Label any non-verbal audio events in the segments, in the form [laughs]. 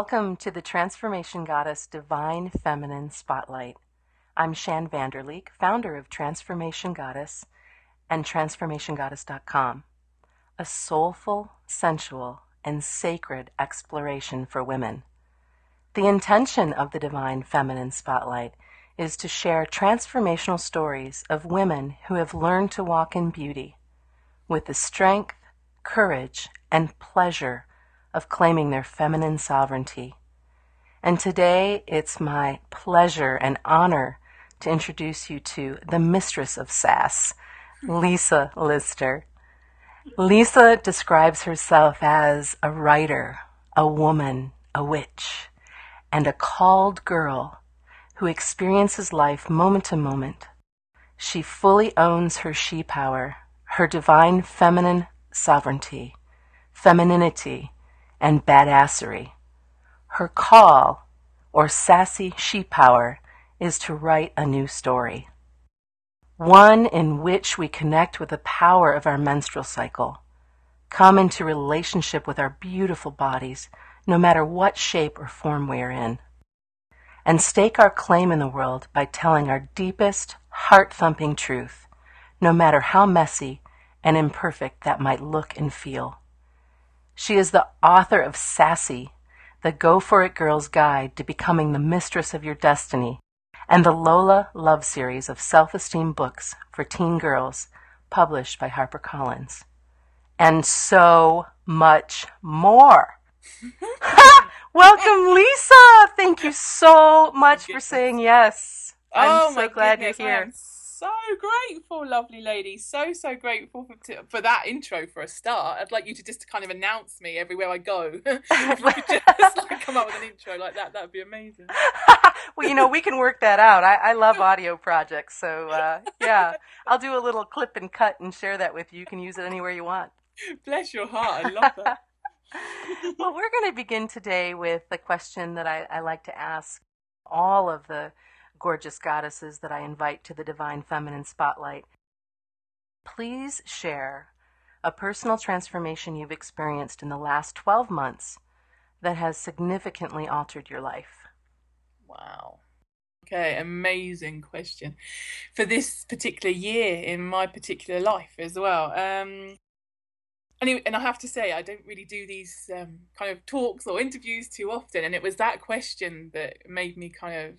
Welcome to the Transformation Goddess Divine Feminine Spotlight. I'm Shan Vanderleek, founder of Transformation Goddess and TransformationGoddess.com, a soulful, sensual, and sacred exploration for women. The intention of the Divine Feminine Spotlight is to share transformational stories of women who have learned to walk in beauty with the strength, courage, and pleasure of claiming their feminine sovereignty. And today it's my pleasure and honor to introduce you to the mistress of sass, Lisa Lister. Lisa describes herself as a writer, a woman, a witch, and a called girl who experiences life moment to moment. She fully owns her she power, her divine feminine sovereignty, femininity, and badassery. Her call, or sassy she power, is to write a new story. One in which we connect with the power of our menstrual cycle, come into relationship with our beautiful bodies, no matter what shape or form we are in, and stake our claim in the world by telling our deepest, heart thumping truth, no matter how messy and imperfect that might look and feel. She is the author of Sassy, the Go For It Girl's Guide to Becoming the Mistress of Your Destiny, and the Lola Love Series of self esteem books for teen girls, published by HarperCollins. And so much more. [laughs] Welcome, Lisa. Thank you so much for saying yes. I'm oh, so glad goodness, you're here so grateful, lovely lady. So so grateful for, to, for that intro for a start. I'd like you to just kind of announce me everywhere I go. [laughs] if we could just like come up with an intro like that, that would be amazing. [laughs] well, you know, we can work that out. I, I love audio projects, so uh, yeah, I'll do a little clip and cut and share that with you. You can use it anywhere you want. Bless your heart. I love that. [laughs] well, we're going to begin today with a question that I, I like to ask all of the gorgeous goddesses that I invite to the Divine Feminine Spotlight. Please share a personal transformation you've experienced in the last 12 months that has significantly altered your life. Wow. Okay, amazing question for this particular year in my particular life as well. Um, and, and I have to say, I don't really do these um, kind of talks or interviews too often, and it was that question that made me kind of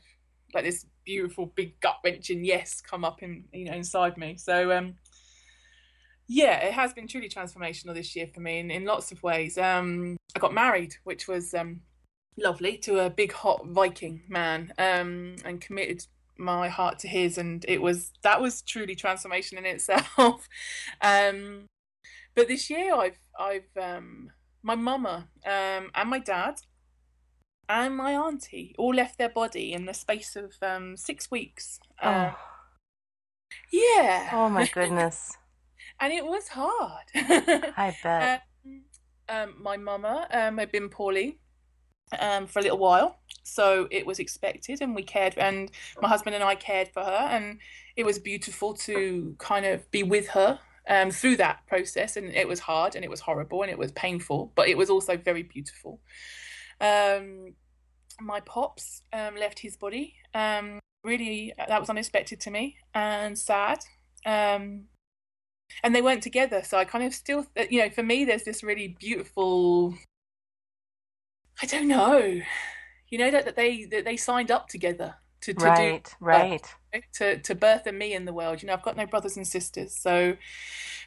like this beautiful big gut wrenching yes come up in you know inside me. So um yeah, it has been truly transformational this year for me in, in lots of ways. Um I got married, which was um lovely, to a big hot Viking man, um, and committed my heart to his and it was that was truly transformation in itself. [laughs] um but this year I've I've um my mama um and my dad and my auntie all left their body in the space of um, six weeks. Oh. yeah. Oh my [laughs] goodness. and it was hard. I [laughs] bet. Um, um, my mama um, had been poorly um, for a little while, so it was expected, and we cared, and my husband and I cared for her, and it was beautiful to kind of be with her um, through that process, and it was hard, and it was horrible, and it was painful, but it was also very beautiful. Um, my pops um, left his body. Um, really, that was unexpected to me and sad. Um, and they weren't together, so I kind of still, you know, for me, there's this really beautiful. I don't know, you know that, that they that they signed up together to, to right, do right, to to birth a me in the world. You know, I've got no brothers and sisters, so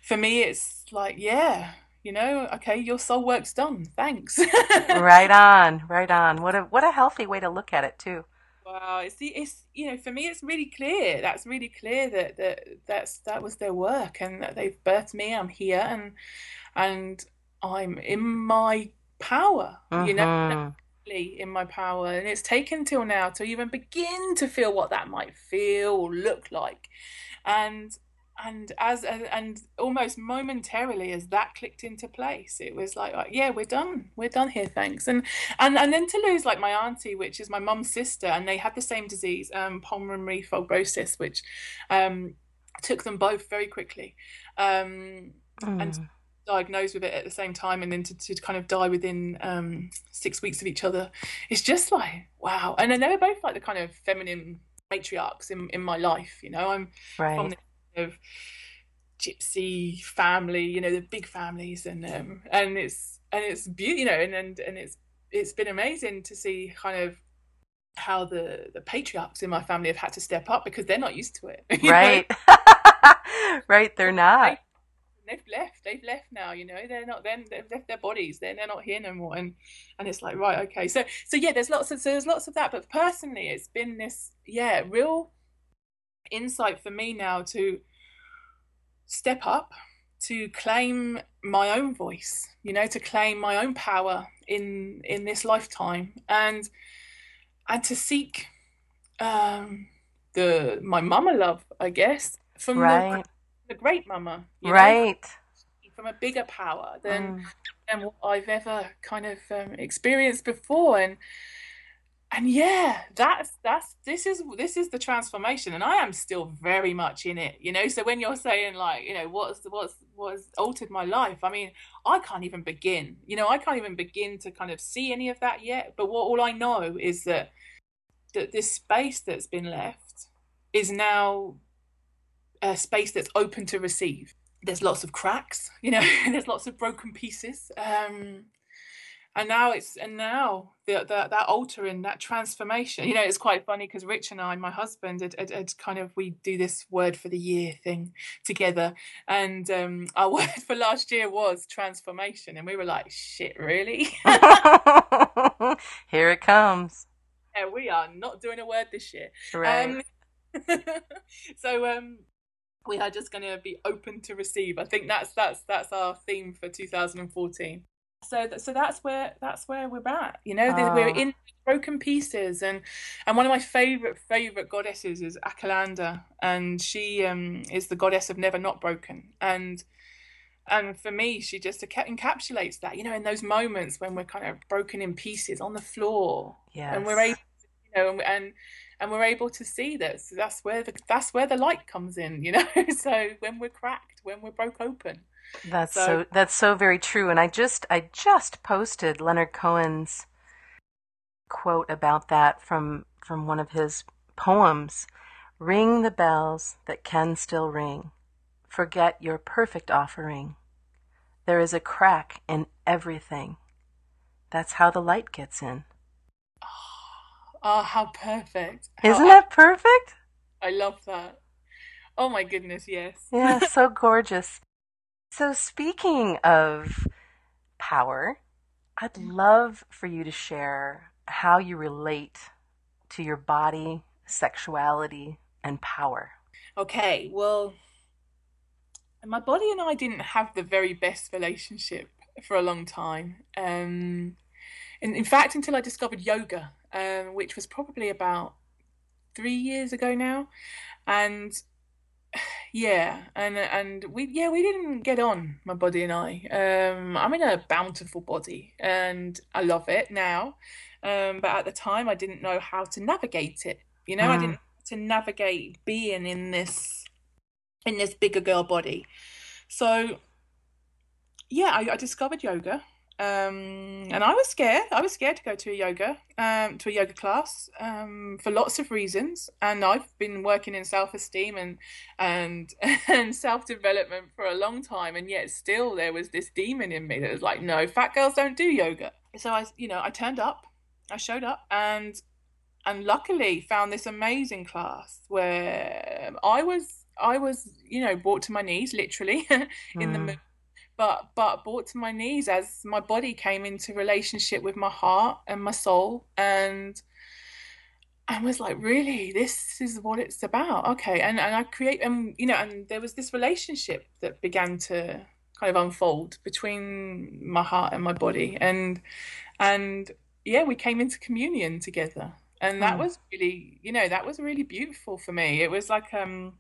for me, it's like, yeah, you know, okay, your soul work's done. Thanks. [laughs] right on, right on. What a what a healthy way to look at it too. Wow, it's the it's you know for me it's really clear. That's really clear that that that's that was their work and that they've birthed me. I'm here and and I'm in my power. Mm-hmm. You know, in my power, and it's taken till now to even begin to feel what that might feel or look like, and and as and almost momentarily as that clicked into place it was like yeah we're done we're done here thanks and and and then to lose like my auntie which is my mum's sister and they had the same disease um pulmonary fibrosis which um took them both very quickly um mm. and diagnosed with it at the same time and then to, to kind of die within um, six weeks of each other it's just like wow and then they were both like the kind of feminine matriarchs in, in my life you know i'm right. from the of gypsy family you know the big families and um, and it's and it's beautiful you know and, and and it's it's been amazing to see kind of how the the patriarchs in my family have had to step up because they're not used to it [laughs] right. [laughs] Right they're not. they've left. They've left now you know? They're not then they've left their bodies. They're, they're not here no more. And and it's like right okay. So so yeah there's lots of so there's lots of that. But personally it's been this yeah real insight for me now to step up to claim my own voice you know to claim my own power in in this lifetime and and to seek um the my mama love i guess from right. the the great mama, right? Know, from a bigger power than mm. than what I've ever kind of um, experienced before, and and yeah, that's that's this is this is the transformation, and I am still very much in it, you know. So when you're saying like, you know, what's what's what's altered my life, I mean, I can't even begin, you know, I can't even begin to kind of see any of that yet. But what all I know is that that this space that's been left is now a space that's open to receive. There's lots of cracks, you know, [laughs] there's lots of broken pieces. Um, and now it's and now the, the, that altering that transformation you know it's quite funny because rich and i my husband had, had, had, kind of we do this word for the year thing together. And um, [laughs] our word for last year was transformation. And we were like shit really? [laughs] Here it comes. [laughs] Yeah we are not doing a word this year. Right. Um, so um we are just going to be open to receive. I think that's that's that's our theme for 2014. So so that's where that's where we're at. You know, we're in broken pieces, and and one of my favorite favorite goddesses is Akalanda, and she um is the goddess of never not broken, and and for me she just encapsulates that you know in those moments when we're kind of broken in pieces on the floor yes. and we're able to you know and, and we're able to see this. That's where the that's where the light comes in, you [laughs] know. so when we're cracked, when we're broke open. That's so, so that's so very true. And I just I just posted Leonard Cohen's quote about that from from one of his poems. Ring the bells that can still ring. Forget your perfect offering. There is a crack in everything. That's how the light gets in. Oh, how perfect. How Isn't that perfect? I love that. Oh my goodness, yes. yeah, so [laughs] gorgeous. So, speaking of power, I'd love for you to share how you relate to your body, sexuality, and power. Okay, well, my body and I didn't have the very best relationship for a long time. Um, in, in fact, until I discovered yoga um, which was probably about three years ago now, and [sighs] yeah, and and we yeah we didn't get on my body and I. Um, I'm in a bountiful body and I love it now, um, but at the time I didn't know how to navigate it. You know, mm. I didn't to navigate being in this in this bigger girl body. So yeah, I, I discovered yoga um, and I was scared. I was scared to go to a yoga, um, to a yoga class, um, for lots of reasons. And I've been working in self esteem and and [laughs] and self development for a long time, and yet still there was this demon in me that was like, no, fat girls don't do yoga. So I, you know, I turned up, I showed up, and and luckily found this amazing class where I was I was you know brought to my knees literally [laughs] in mm. the but but brought to my knees as my body came into relationship with my heart and my soul and I was like, really, this is what it's about. Okay. And and I create and you know, and there was this relationship that began to kind of unfold between my heart and my body. And and yeah, we came into communion together. And that mm. was really, you know, that was really beautiful for me. It was like um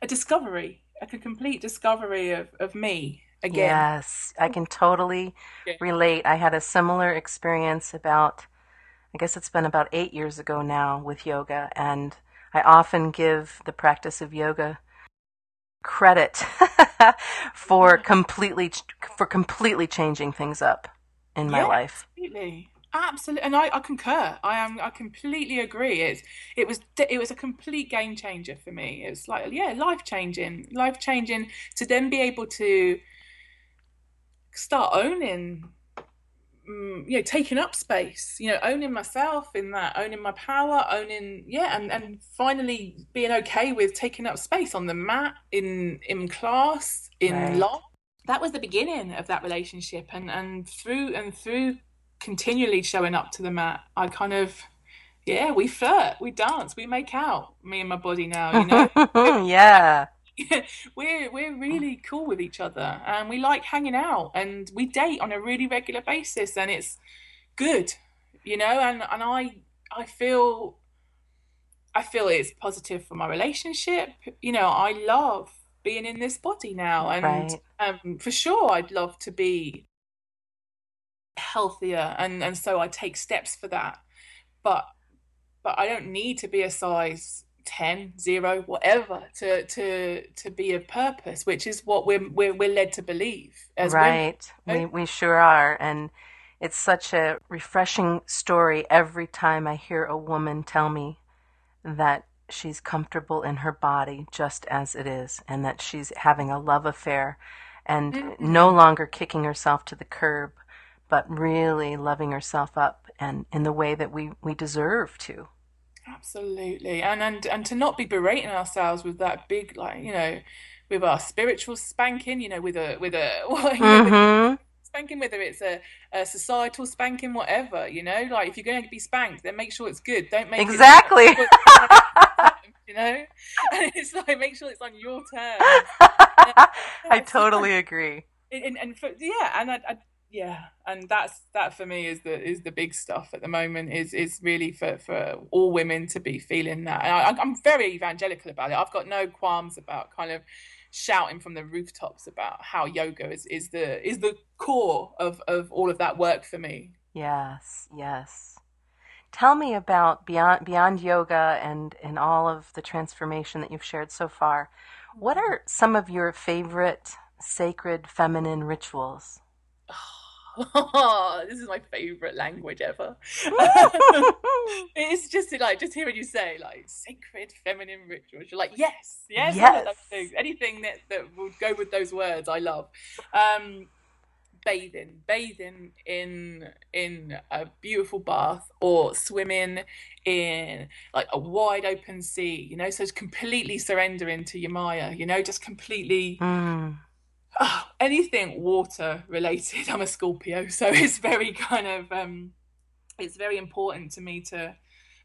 a discovery like a complete discovery of, of me again. Yes, I can totally relate. I had a similar experience about, I guess it's been about eight years ago now with yoga, and I often give the practice of yoga credit [laughs] for mm-hmm. completely for completely changing things up in my yeah, life. Absolutely. Absolutely, and I, I concur. I am. I completely agree. It's it was it was a complete game changer for me. It was like yeah, life changing, life changing to then be able to start owning mm, you know taking up space you know owning myself in that owning my power owning yeah and, and finally being okay with taking up space on the mat in in class in right. life that was the beginning of that relationship and and through and through continually showing up to the mat i kind of yeah we flirt we dance we make out me and my body now you know? [laughs] Yeah. [laughs] We're we're really cool with each other and we like hanging out and we date on a really regular basis and it's good you know? And and I I feel I feel it's positive for my relationship. You know I love being in this body now and right. um, for sure I'd love to be healthier and and so I take steps for that but but I don't need to be a size 10 0 whatever to to to be of purpose which is what we're we're, we're led to believe as right women. we, we sure are and it's such a refreshing story every time i hear a woman tell me that she's comfortable in her body just as it is and that she's having a love affair and mm-hmm. no longer kicking herself to the curb but really loving herself up and in the way that we we deserve to Absolutely. And and and to not be berating ourselves with that big like, you know, with our spiritual spanking, you know, with a with a [laughs] mm-hmm. spanking, whether it's a, a societal spanking, whatever, you know, like if you're going to be spanked, then make sure it's good. Don't make exactly. You know, [laughs] and it's like make sure it's on your terms. [laughs] I totally agree. And, and for, yeah, and I, I yeah and that's that for me is the is the big stuff at the moment is is really for for all women to be feeling that. And I, i'm very evangelical about it. I've got no qualms about kind of shouting from the rooftops about how yoga is is the is the core of of all of that work for me. Yes yes. Tell me about beyond beyond yoga and and all of the transformation that you've shared so far. What mm-hmm. are some of your favorite sacred feminine rituals [laughs] this is my favorite language ever. [laughs] it's just like just hearing you say like sacred feminine rituals. You're like yes, yes, yes. anything that that would go with those words. I love. Um, bathing, bathing in in a beautiful bath or swimming in like a wide open sea. You know, so it's completely surrendering to your Maya. You know, just completely. Mm oh, [sighs] anything water related. [laughs] I'm a Scorpio, so [laughs] it's very kind of um, it's very important to me to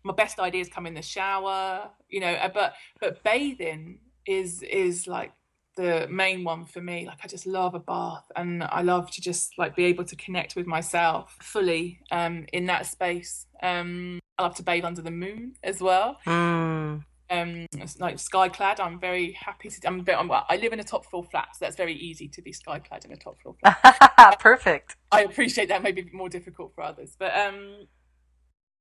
my best ideas come in the shower, you know. Uh, but but bathing is is like the main one for me. Like I just love a bath, and I love to just like be able to connect with myself fully um, in that space. Um, I love to bathe under the moon as well. Mm um like sky clad i'm very happy to i'm, I'm i live in a top floor flat so that's very easy to be sky clad in a top floor flat. [laughs] Perfect. I appreciate that may be more difficult for others but um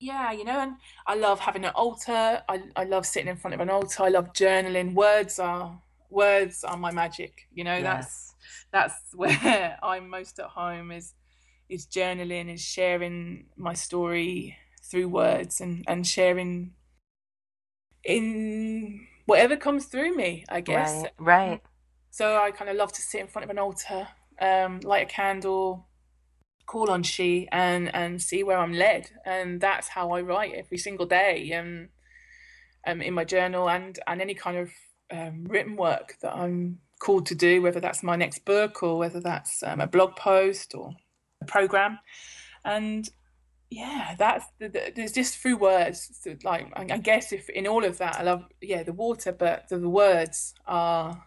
yeah you know and i love having an altar. I, I love sitting in front of an altar. I love journaling. Words are words are my magic you know yes. that's that's [laughs] where i'm most at home is is journaling is sharing my story through words and and sharing in whatever comes through me, I guess. Right. right. So I kind of love to sit in front of an altar, um, light a candle, call on she, and and see where I'm led, and that's how I write every single day, um, um in my journal and and any kind of um, written work that I'm called to do, whether that's my next book or whether that's um, a blog post or a program, and yeah, that's the, the, there's just through words. So like I, I, guess if in all of that, I love yeah the water, but the, the words are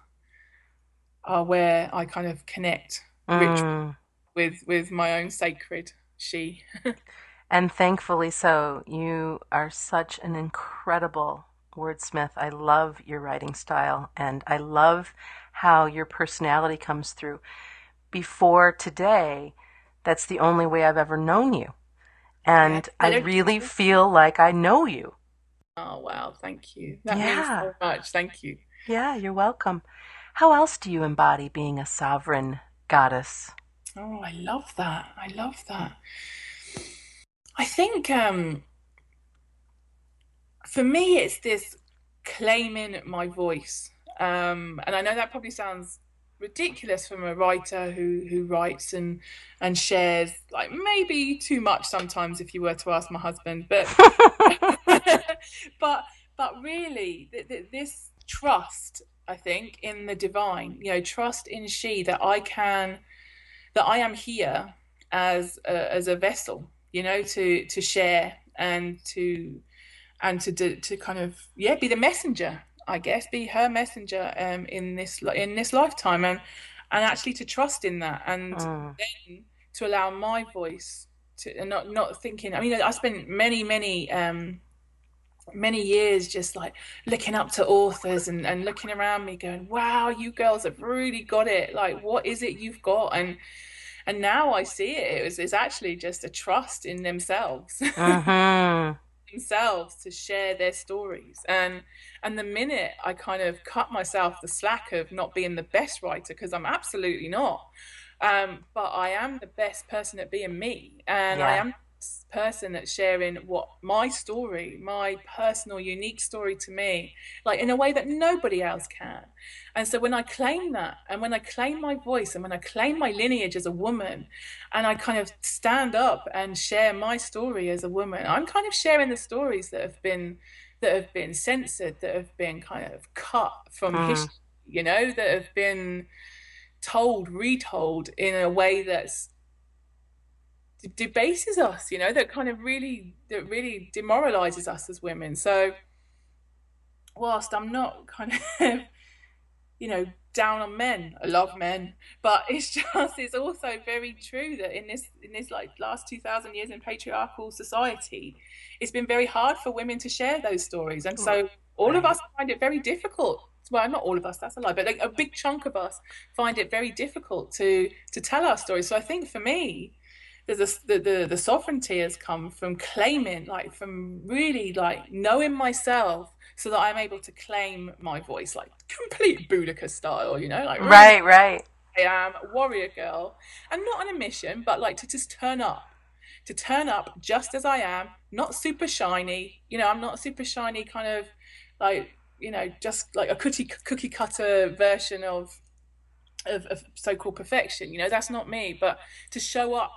are where I kind of connect mm. with with my own sacred she. [laughs] and thankfully so. You are such an incredible wordsmith. I love your writing style, and I love how your personality comes through. Before today, that's the only way I've ever known you and I really feel like I know you. Oh wow, thank you. That yeah. means so much. Thank you. Yeah, you're welcome. How else do you embody being a sovereign goddess? Oh, I love that. I love that. I think um, for me, it's this claiming my voice. Um, and I know that probably sounds ridiculous from a writer who who writes and and shares like maybe too much sometimes if you were to ask my husband but [laughs] [laughs] but but really th- th- this trust i think in the divine you know trust in she that i can that i am here as a, as a vessel you know to to share and to and to to, to kind of yeah be the messenger I guess, be her messenger um, in this in this lifetime, and and actually to trust in that, and mm. then to allow my voice to and not not thinking. I mean, I spent many many um, many years just like looking up to authors and, and looking around me going wow you girls have really got it like what is it you've got and and now i see it it was it's actually just a trust in themselves [laughs] uh-huh. Themselves to share their stories and and the minute i kind of cut myself the slack of not being the best writer because i'm absolutely not um, but i am the best person at being me and yeah. i am person that's sharing what my story my personal unique story to me like in a way that nobody else can and so when i claim that and when i claim my voice and when i claim my lineage as a woman and i kind of stand up and share my story as a woman i'm kind of sharing the stories that have been that have been censored that have been kind of cut from mm. history you know that have been told retold in a way that's debases us you know that kind of really that really demoralizes us as women. So whilst i'm not kind of [laughs] you know down on men i love men but it's [laughs] just it's also very true that in this in this like last 2000 years in patriarchal society it's been very hard for women to share those stories. And so mm. all of us find it very difficult well not all of us that's a lie but like a big chunk of us find it very difficult to to tell our stories. So i think for me there's a, the, the the sovereignty has come from claiming like from really like knowing myself so that i'm able to claim my voice like complete boudica style you know? Like really, right right. I am a warrior girl. And not on a mission but like to just turn up. To turn up just as i am not super shiny. You know i'm not super shiny kind of like you know just like a cookie cookie cutter version of of, of so-called perfection. You know that's not me. But to show up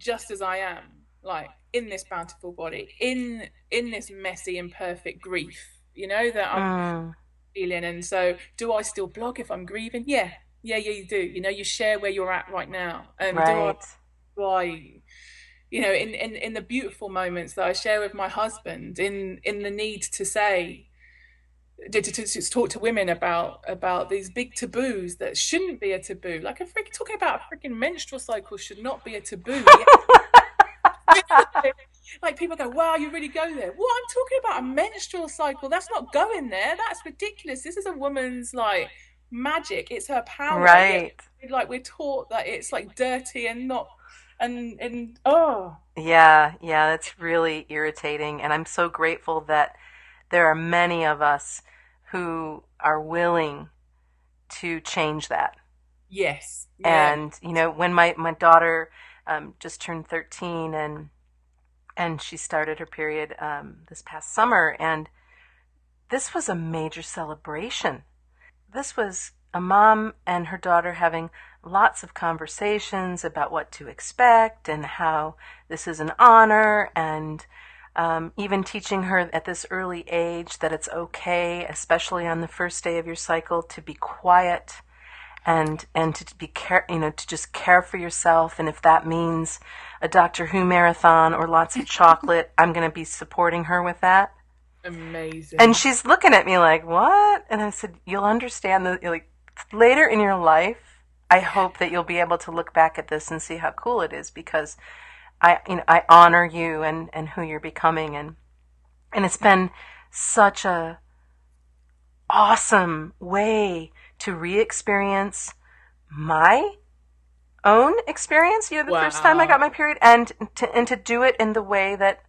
just as I am, like in this bountiful body, in in this messy imperfect grief, you know, that I'm mm. feeling. And so do I still blog if I'm grieving? Yeah. Yeah, yeah, you do. You know, you share where you're at right now. And right. do I, do I you know, in, in, in the beautiful moments that I share with my husband, in in the need to say, to, to, to, talk to women about about these big taboos that shouldn't be a taboo. Like a freaking talking about a freaking menstrual cycle should not be a taboo. [laughs] [laughs] like people go, "Wow, you really go there." What I'm talking about a menstrual cycle. That's not going there. That's ridiculous. This is a woman's like magic. It's her power. Right. Like we're taught that it's like dirty and not and and oh. Yeah, yeah, that's really irritating and I'm so grateful that there are many of us who are willing to change that. Yes. Yeah. And you know, when my my daughter um, just turned thirteen, and and she started her period um, this past summer, and this was a major celebration. This was a mom and her daughter having lots of conversations about what to expect and how this is an honor and um, even teaching her at this early age that it's okay, especially on the first day of your cycle, to be quiet and and to be care, you know, to just care for yourself. And if that means a Doctor Who marathon or lots of chocolate, [laughs] I'm going to be supporting her with that. Amazing. And she's looking at me like, "What?" And I said, "You'll understand that like later in your life, I hope that you'll be able to look back at this and see how cool it is because." I you know I honor you and and who you're becoming and and it's been such a awesome way to re-experience my own experience you know the wow. first time I got my period and to and to do it in the way that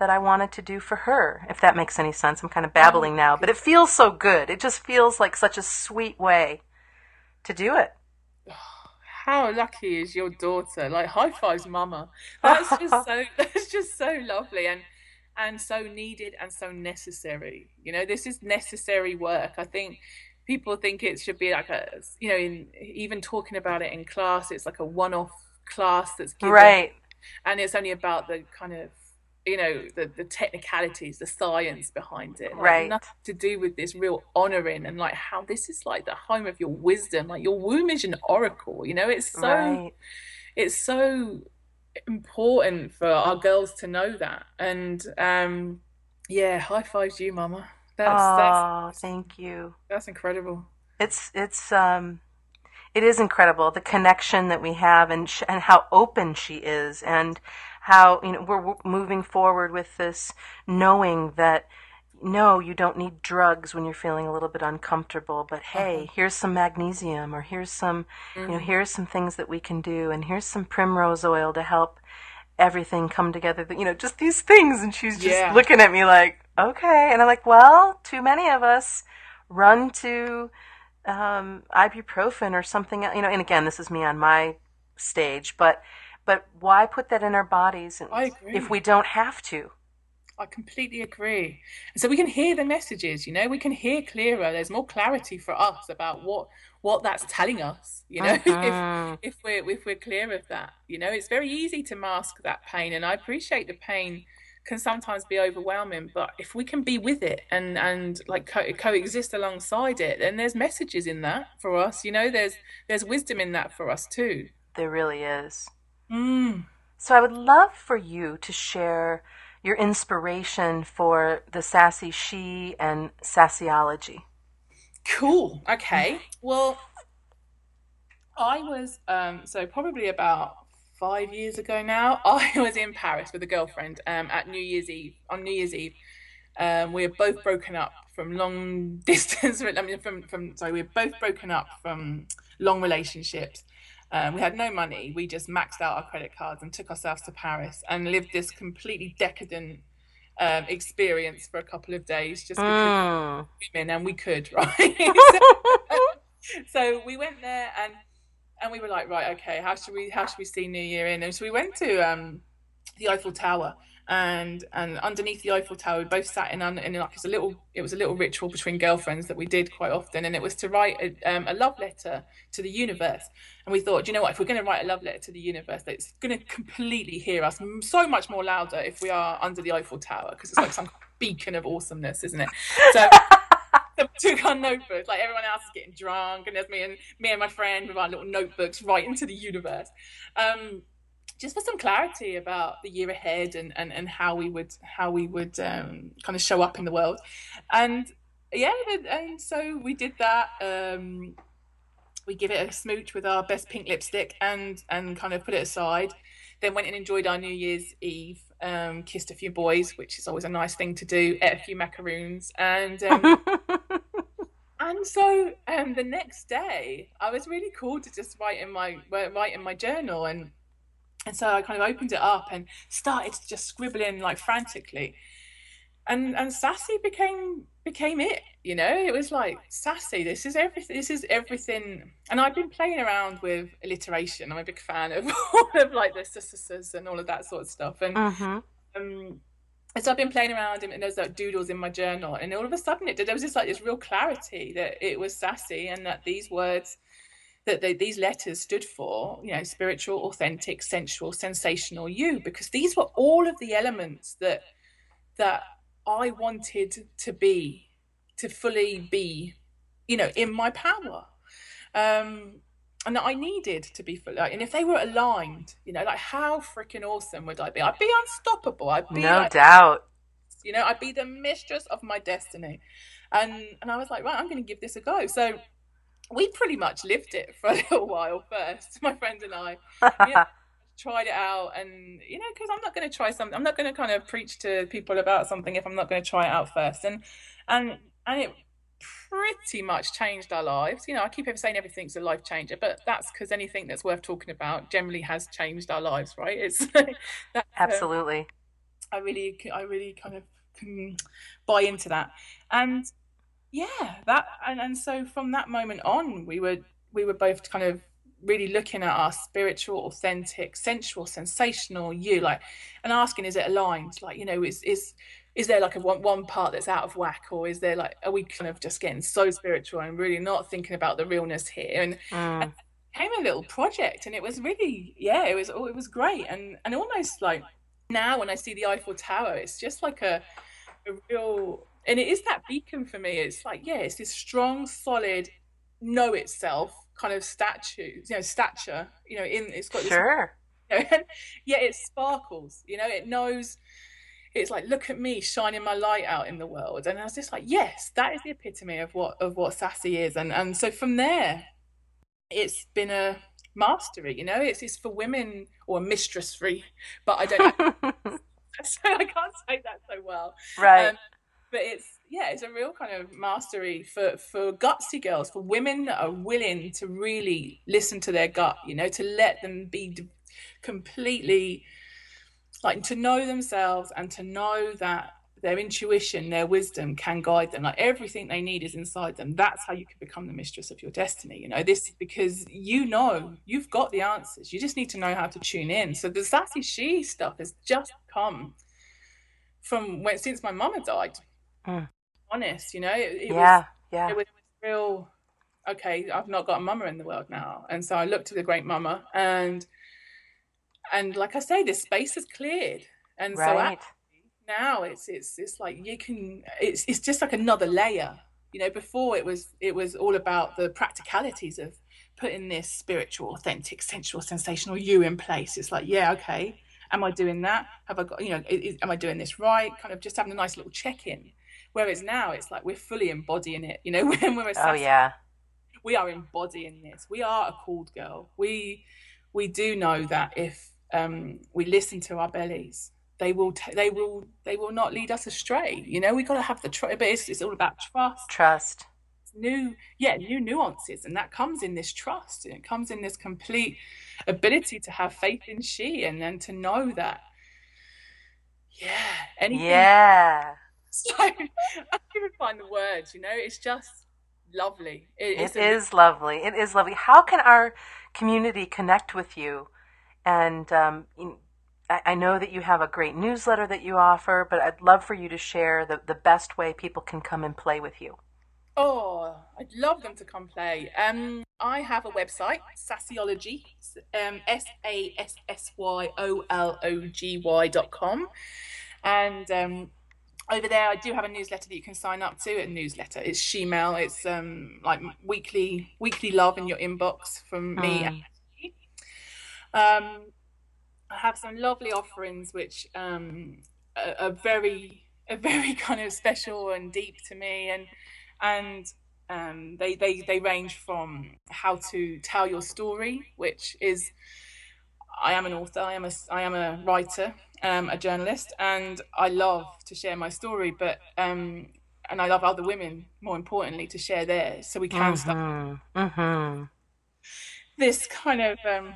that I wanted to do for her, if that makes any sense. I'm kind of babbling oh, now, but it feels so good. It just feels like such a sweet way to do it. How lucky is your daughter? Like high fives, mama. That's just so [laughs] [laughs] that's just so lovely and and so needed and so necessary. You know, this is necessary work. I think people think it should be like a you know, in even talking about it in class, it's like a one off class that's given. Right. And it's only about the kind of you know the the technicalities the science behind it like right. nothing to do with this real honoring and like how this is like the home of your wisdom. Like your womb is an oracle you know? It's so right. it's so important for our girls to know that. And um yeah high fives you mama. That's oh, that's thank you. that's incredible. It's it's um it is incredible the connection that we have and sh- and how open she is. And how you know we're moving forward with this knowing that no you don't need drugs when you're feeling a little bit uncomfortable but hey uh-huh. here's some magnesium or here's some mm-hmm. you know here's some things that we can do and here's some primrose oil to help everything come together you know just these things and she's just yeah. looking at me like okay and i'm like well too many of us run to um, ibuprofen or something you know and again this is me on my stage but but why put that in our bodies if we don't have to? I completely agree. And so we can hear the messages, you know, we can hear clearer. There's more clarity for us about what what that's telling us, you know, mm-hmm. [laughs] if if we're if we're clear of that. You know, it's very easy to mask that pain and I appreciate the pain can sometimes be overwhelming, but if we can be with it and and like co- coexist alongside it, then there's messages in that for us, you know, there's there's wisdom in that for us too. There really is. Mm. So I would love for you to share your inspiration for the sassy she and sassyology. Cool. Okay. Well, I was um, so probably about five years ago now. [laughs] I was in Paris with a girlfriend um, at New Year's Eve. On New Year's Eve, um, we were both broken up from long [laughs] distance. I mean, from from sorry, we were both broken up from long relationships. Um, we had no money. We just maxed out our credit cards and took ourselves to Paris and lived this completely decadent um, experience for a couple of days just because mm. women and we could, [laughs] right? [laughs] so, so, we went there and and we were like, right, okay, how should we how should we see New Year in? And so we went to um, the Eiffel Tower and and underneath the Eiffel Tower, we both sat in, in like it's a little it was a little ritual between girlfriends that we did quite often, and it was to write a, um, a love letter to the universe. And we thought, you know what, if we're going to write a love letter to the universe, it's going to completely hear us so much more louder if we are under the Eiffel Tower because it's like some [laughs] beacon of awesomeness, isn't it? So. took our notebooks, like everyone else is getting drunk, and there's me and me and my friend with our little notebooks right into the universe. Um, just for some clarity about the year ahead and, and, and how we would how we would um, kind of show up in the world, and yeah, and so we did that. Um, we give it a smooch with our best pink lipstick and and kind of put it aside. Then went and enjoyed our New Year's Eve. Um, kissed a few boys, which is always a nice thing to do. Ate a few macaroons, and um, [laughs] and so um, the next day, I was really cool to just write in my write in my journal and and so I kind of opened it up and started just scribbling like frantically. And and sassy became became it, you know. It was like sassy. This is everything. This is everything. And I've been playing around with alliteration. I'm a big fan of [laughs] all of like the sisters and all of that sort of stuff. And mm-hmm. um, and so I've been playing around and there's like doodles in my journal. And all of a sudden, it did. There was just like this real clarity that it was sassy and that these words that they, these letters stood for, you know, spiritual, authentic, sensual, sensational you, because these were all of the elements that that I wanted to be, to fully be, you know, in my power. Um, and that I needed to be fully, and if they were aligned, you know, like how freaking awesome would I be? I'd be unstoppable. I'd be, no like, doubt. You know, I'd be the mistress of my destiny, and and I was like, right, I'm going to give this a go. So we pretty much lived it for a little while first, [laughs] my friend and I. You [laughs] know, tried it out, and you know, because I'm not going to try something. I'm not going to kind of preach to people about something if I'm not going to try it out first. And and and it pretty much changed our lives. You know, I keep ever saying everything's a life changer, but that's because anything that's worth talking about generally has changed our lives, right? It's [laughs] um, absolutely. I really, I really kind of can buy into that. And yeah, that and, and so from that moment on, we were we were both kind of really looking at our spiritual, authentic, sensual, sensational you, like, and asking, is it aligned? Like, you know, is is is there like a one, one part that's out of whack, or is there like are we kind of just getting so spiritual and really not thinking about the realness here? And, mm. and came a little project, and it was really, yeah, it was oh, it was great, and and almost like now when I see the Eiffel Tower, it's just like a a real and it is that beacon for me. It's like, yeah, it's this strong, solid, know itself kind of statue, you know, stature, you know, in it's got this, sure. You [laughs] know, yeah, it sparkles, you know, it knows it's like, look at me shining my light out in the world. And I was just like, yes, that is the epitome of what of what sassy is. And and so from there, it's been a mastery, you know, it's it's for women or mistress free, but I don't [laughs] [laughs] so I can't say that so well. Right. Um, but it's yeah, it's a real kind of mastery for for gutsy girls, for women that are willing to really listen to their gut, you know, to let them be completely like to know themselves and to know that their intuition, their wisdom can guide them. Like everything they need is inside them. That's how you can become the mistress of your destiny. You know, this because you know you've got the answers. You just need to know how to tune in. So the sassy she stuff has just come from when since my mama died. Mm. Honest, you know, it, it yeah, was, yeah. It was real. Okay, I've not got a mama in the world now, and so I looked to the great mama, and and like I say, this space has cleared, and right. so now it's it's it's like you can it's it's just like another layer. You know, before it was it was all about the practicalities of putting this spiritual, authentic, sensual, sensational you in place. It's like, yeah, okay, am I doing that? Have I got, you know, is, am I doing this right? Kind of just having a nice little check in. Whereas now it's like we're fully embodying it. You know, [laughs] when we're oh yeah, we are embodying this. We are a called girl. We we do know that if um, we listen to our bellies, they will t- they will they will not lead us astray. You know, we got to have the trust. But it's, it's all about trust. Trust. New, yeah, new nuances, and that comes in this trust, and it comes in this complete ability to have faith in she, and then to know that, yeah, anything. Yeah [laughs] so I can't even find the words. You know, it's just lovely. It, it is lovely. It is lovely. How can our community connect with you? And um, I know that you have a great newsletter that you offer, but I'd love for you to share the, the best way people can come and play with you. Oh, I'd love them to come play. Um, I have a website, Sassyology, um, S A S S Y O L O G Y dot com, and um, over there i do have a newsletter that you can sign up to a newsletter. It's shemale. It's um like weekly weekly love in your inbox from me mm. um i have some lovely offerings which um are, are, very are very [laughs] kind of special and deep to me and and um they they they range from how to tell your story which is i am an author i am a i am a writer um, a journalist, and I love to share my story, but um, and I love other women more importantly to share theirs, so we can mm-hmm. start mm-hmm. this kind of um,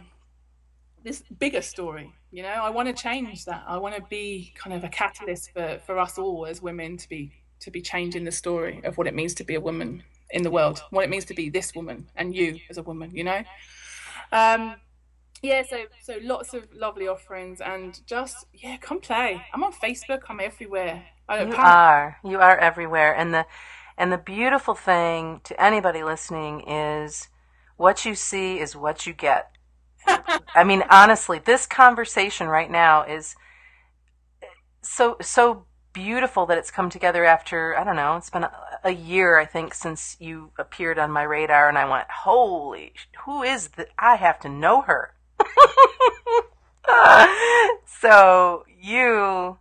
this bigger story. You know, I want to change that. I want to be kind of a catalyst for for us all as women to be to be changing the story of what it means to be a woman in the world, what it means to be this woman and you as a woman. You know. Um, yeah, so so lots of lovely offerings and just yeah, come play. I'm on Facebook. I'm everywhere. you are. You are everywhere. And the and the beautiful thing to anybody listening is what you see is what you get. I mean, [laughs] honestly, this conversation right now is so so beautiful that it's come together after I don't know. It's been a, a year, I think, since you appeared on my radar, and I went, "Holy, who is that? I have to know her." [laughs] so you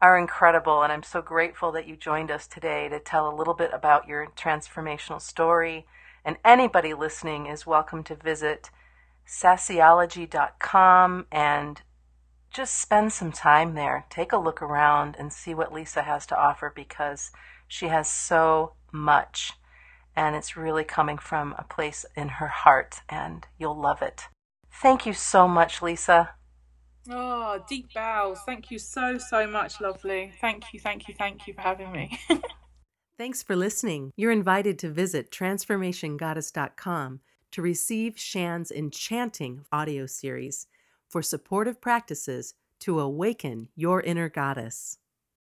are incredible, and I'm so grateful that you joined us today to tell a little bit about your transformational story. And anybody listening is welcome to visit sassyology.com and just spend some time there. Take a look around and see what Lisa has to offer because she has so much. And it's really coming from a place in her heart, and you'll love it. Thank you so much, Lisa. Oh, deep bows. Thank you so, so much, lovely. Thank you, thank you, thank you for having me. [laughs] Thanks for listening. You're invited to visit transformationgoddess.com to receive Shan's enchanting audio series for supportive practices to awaken your inner goddess.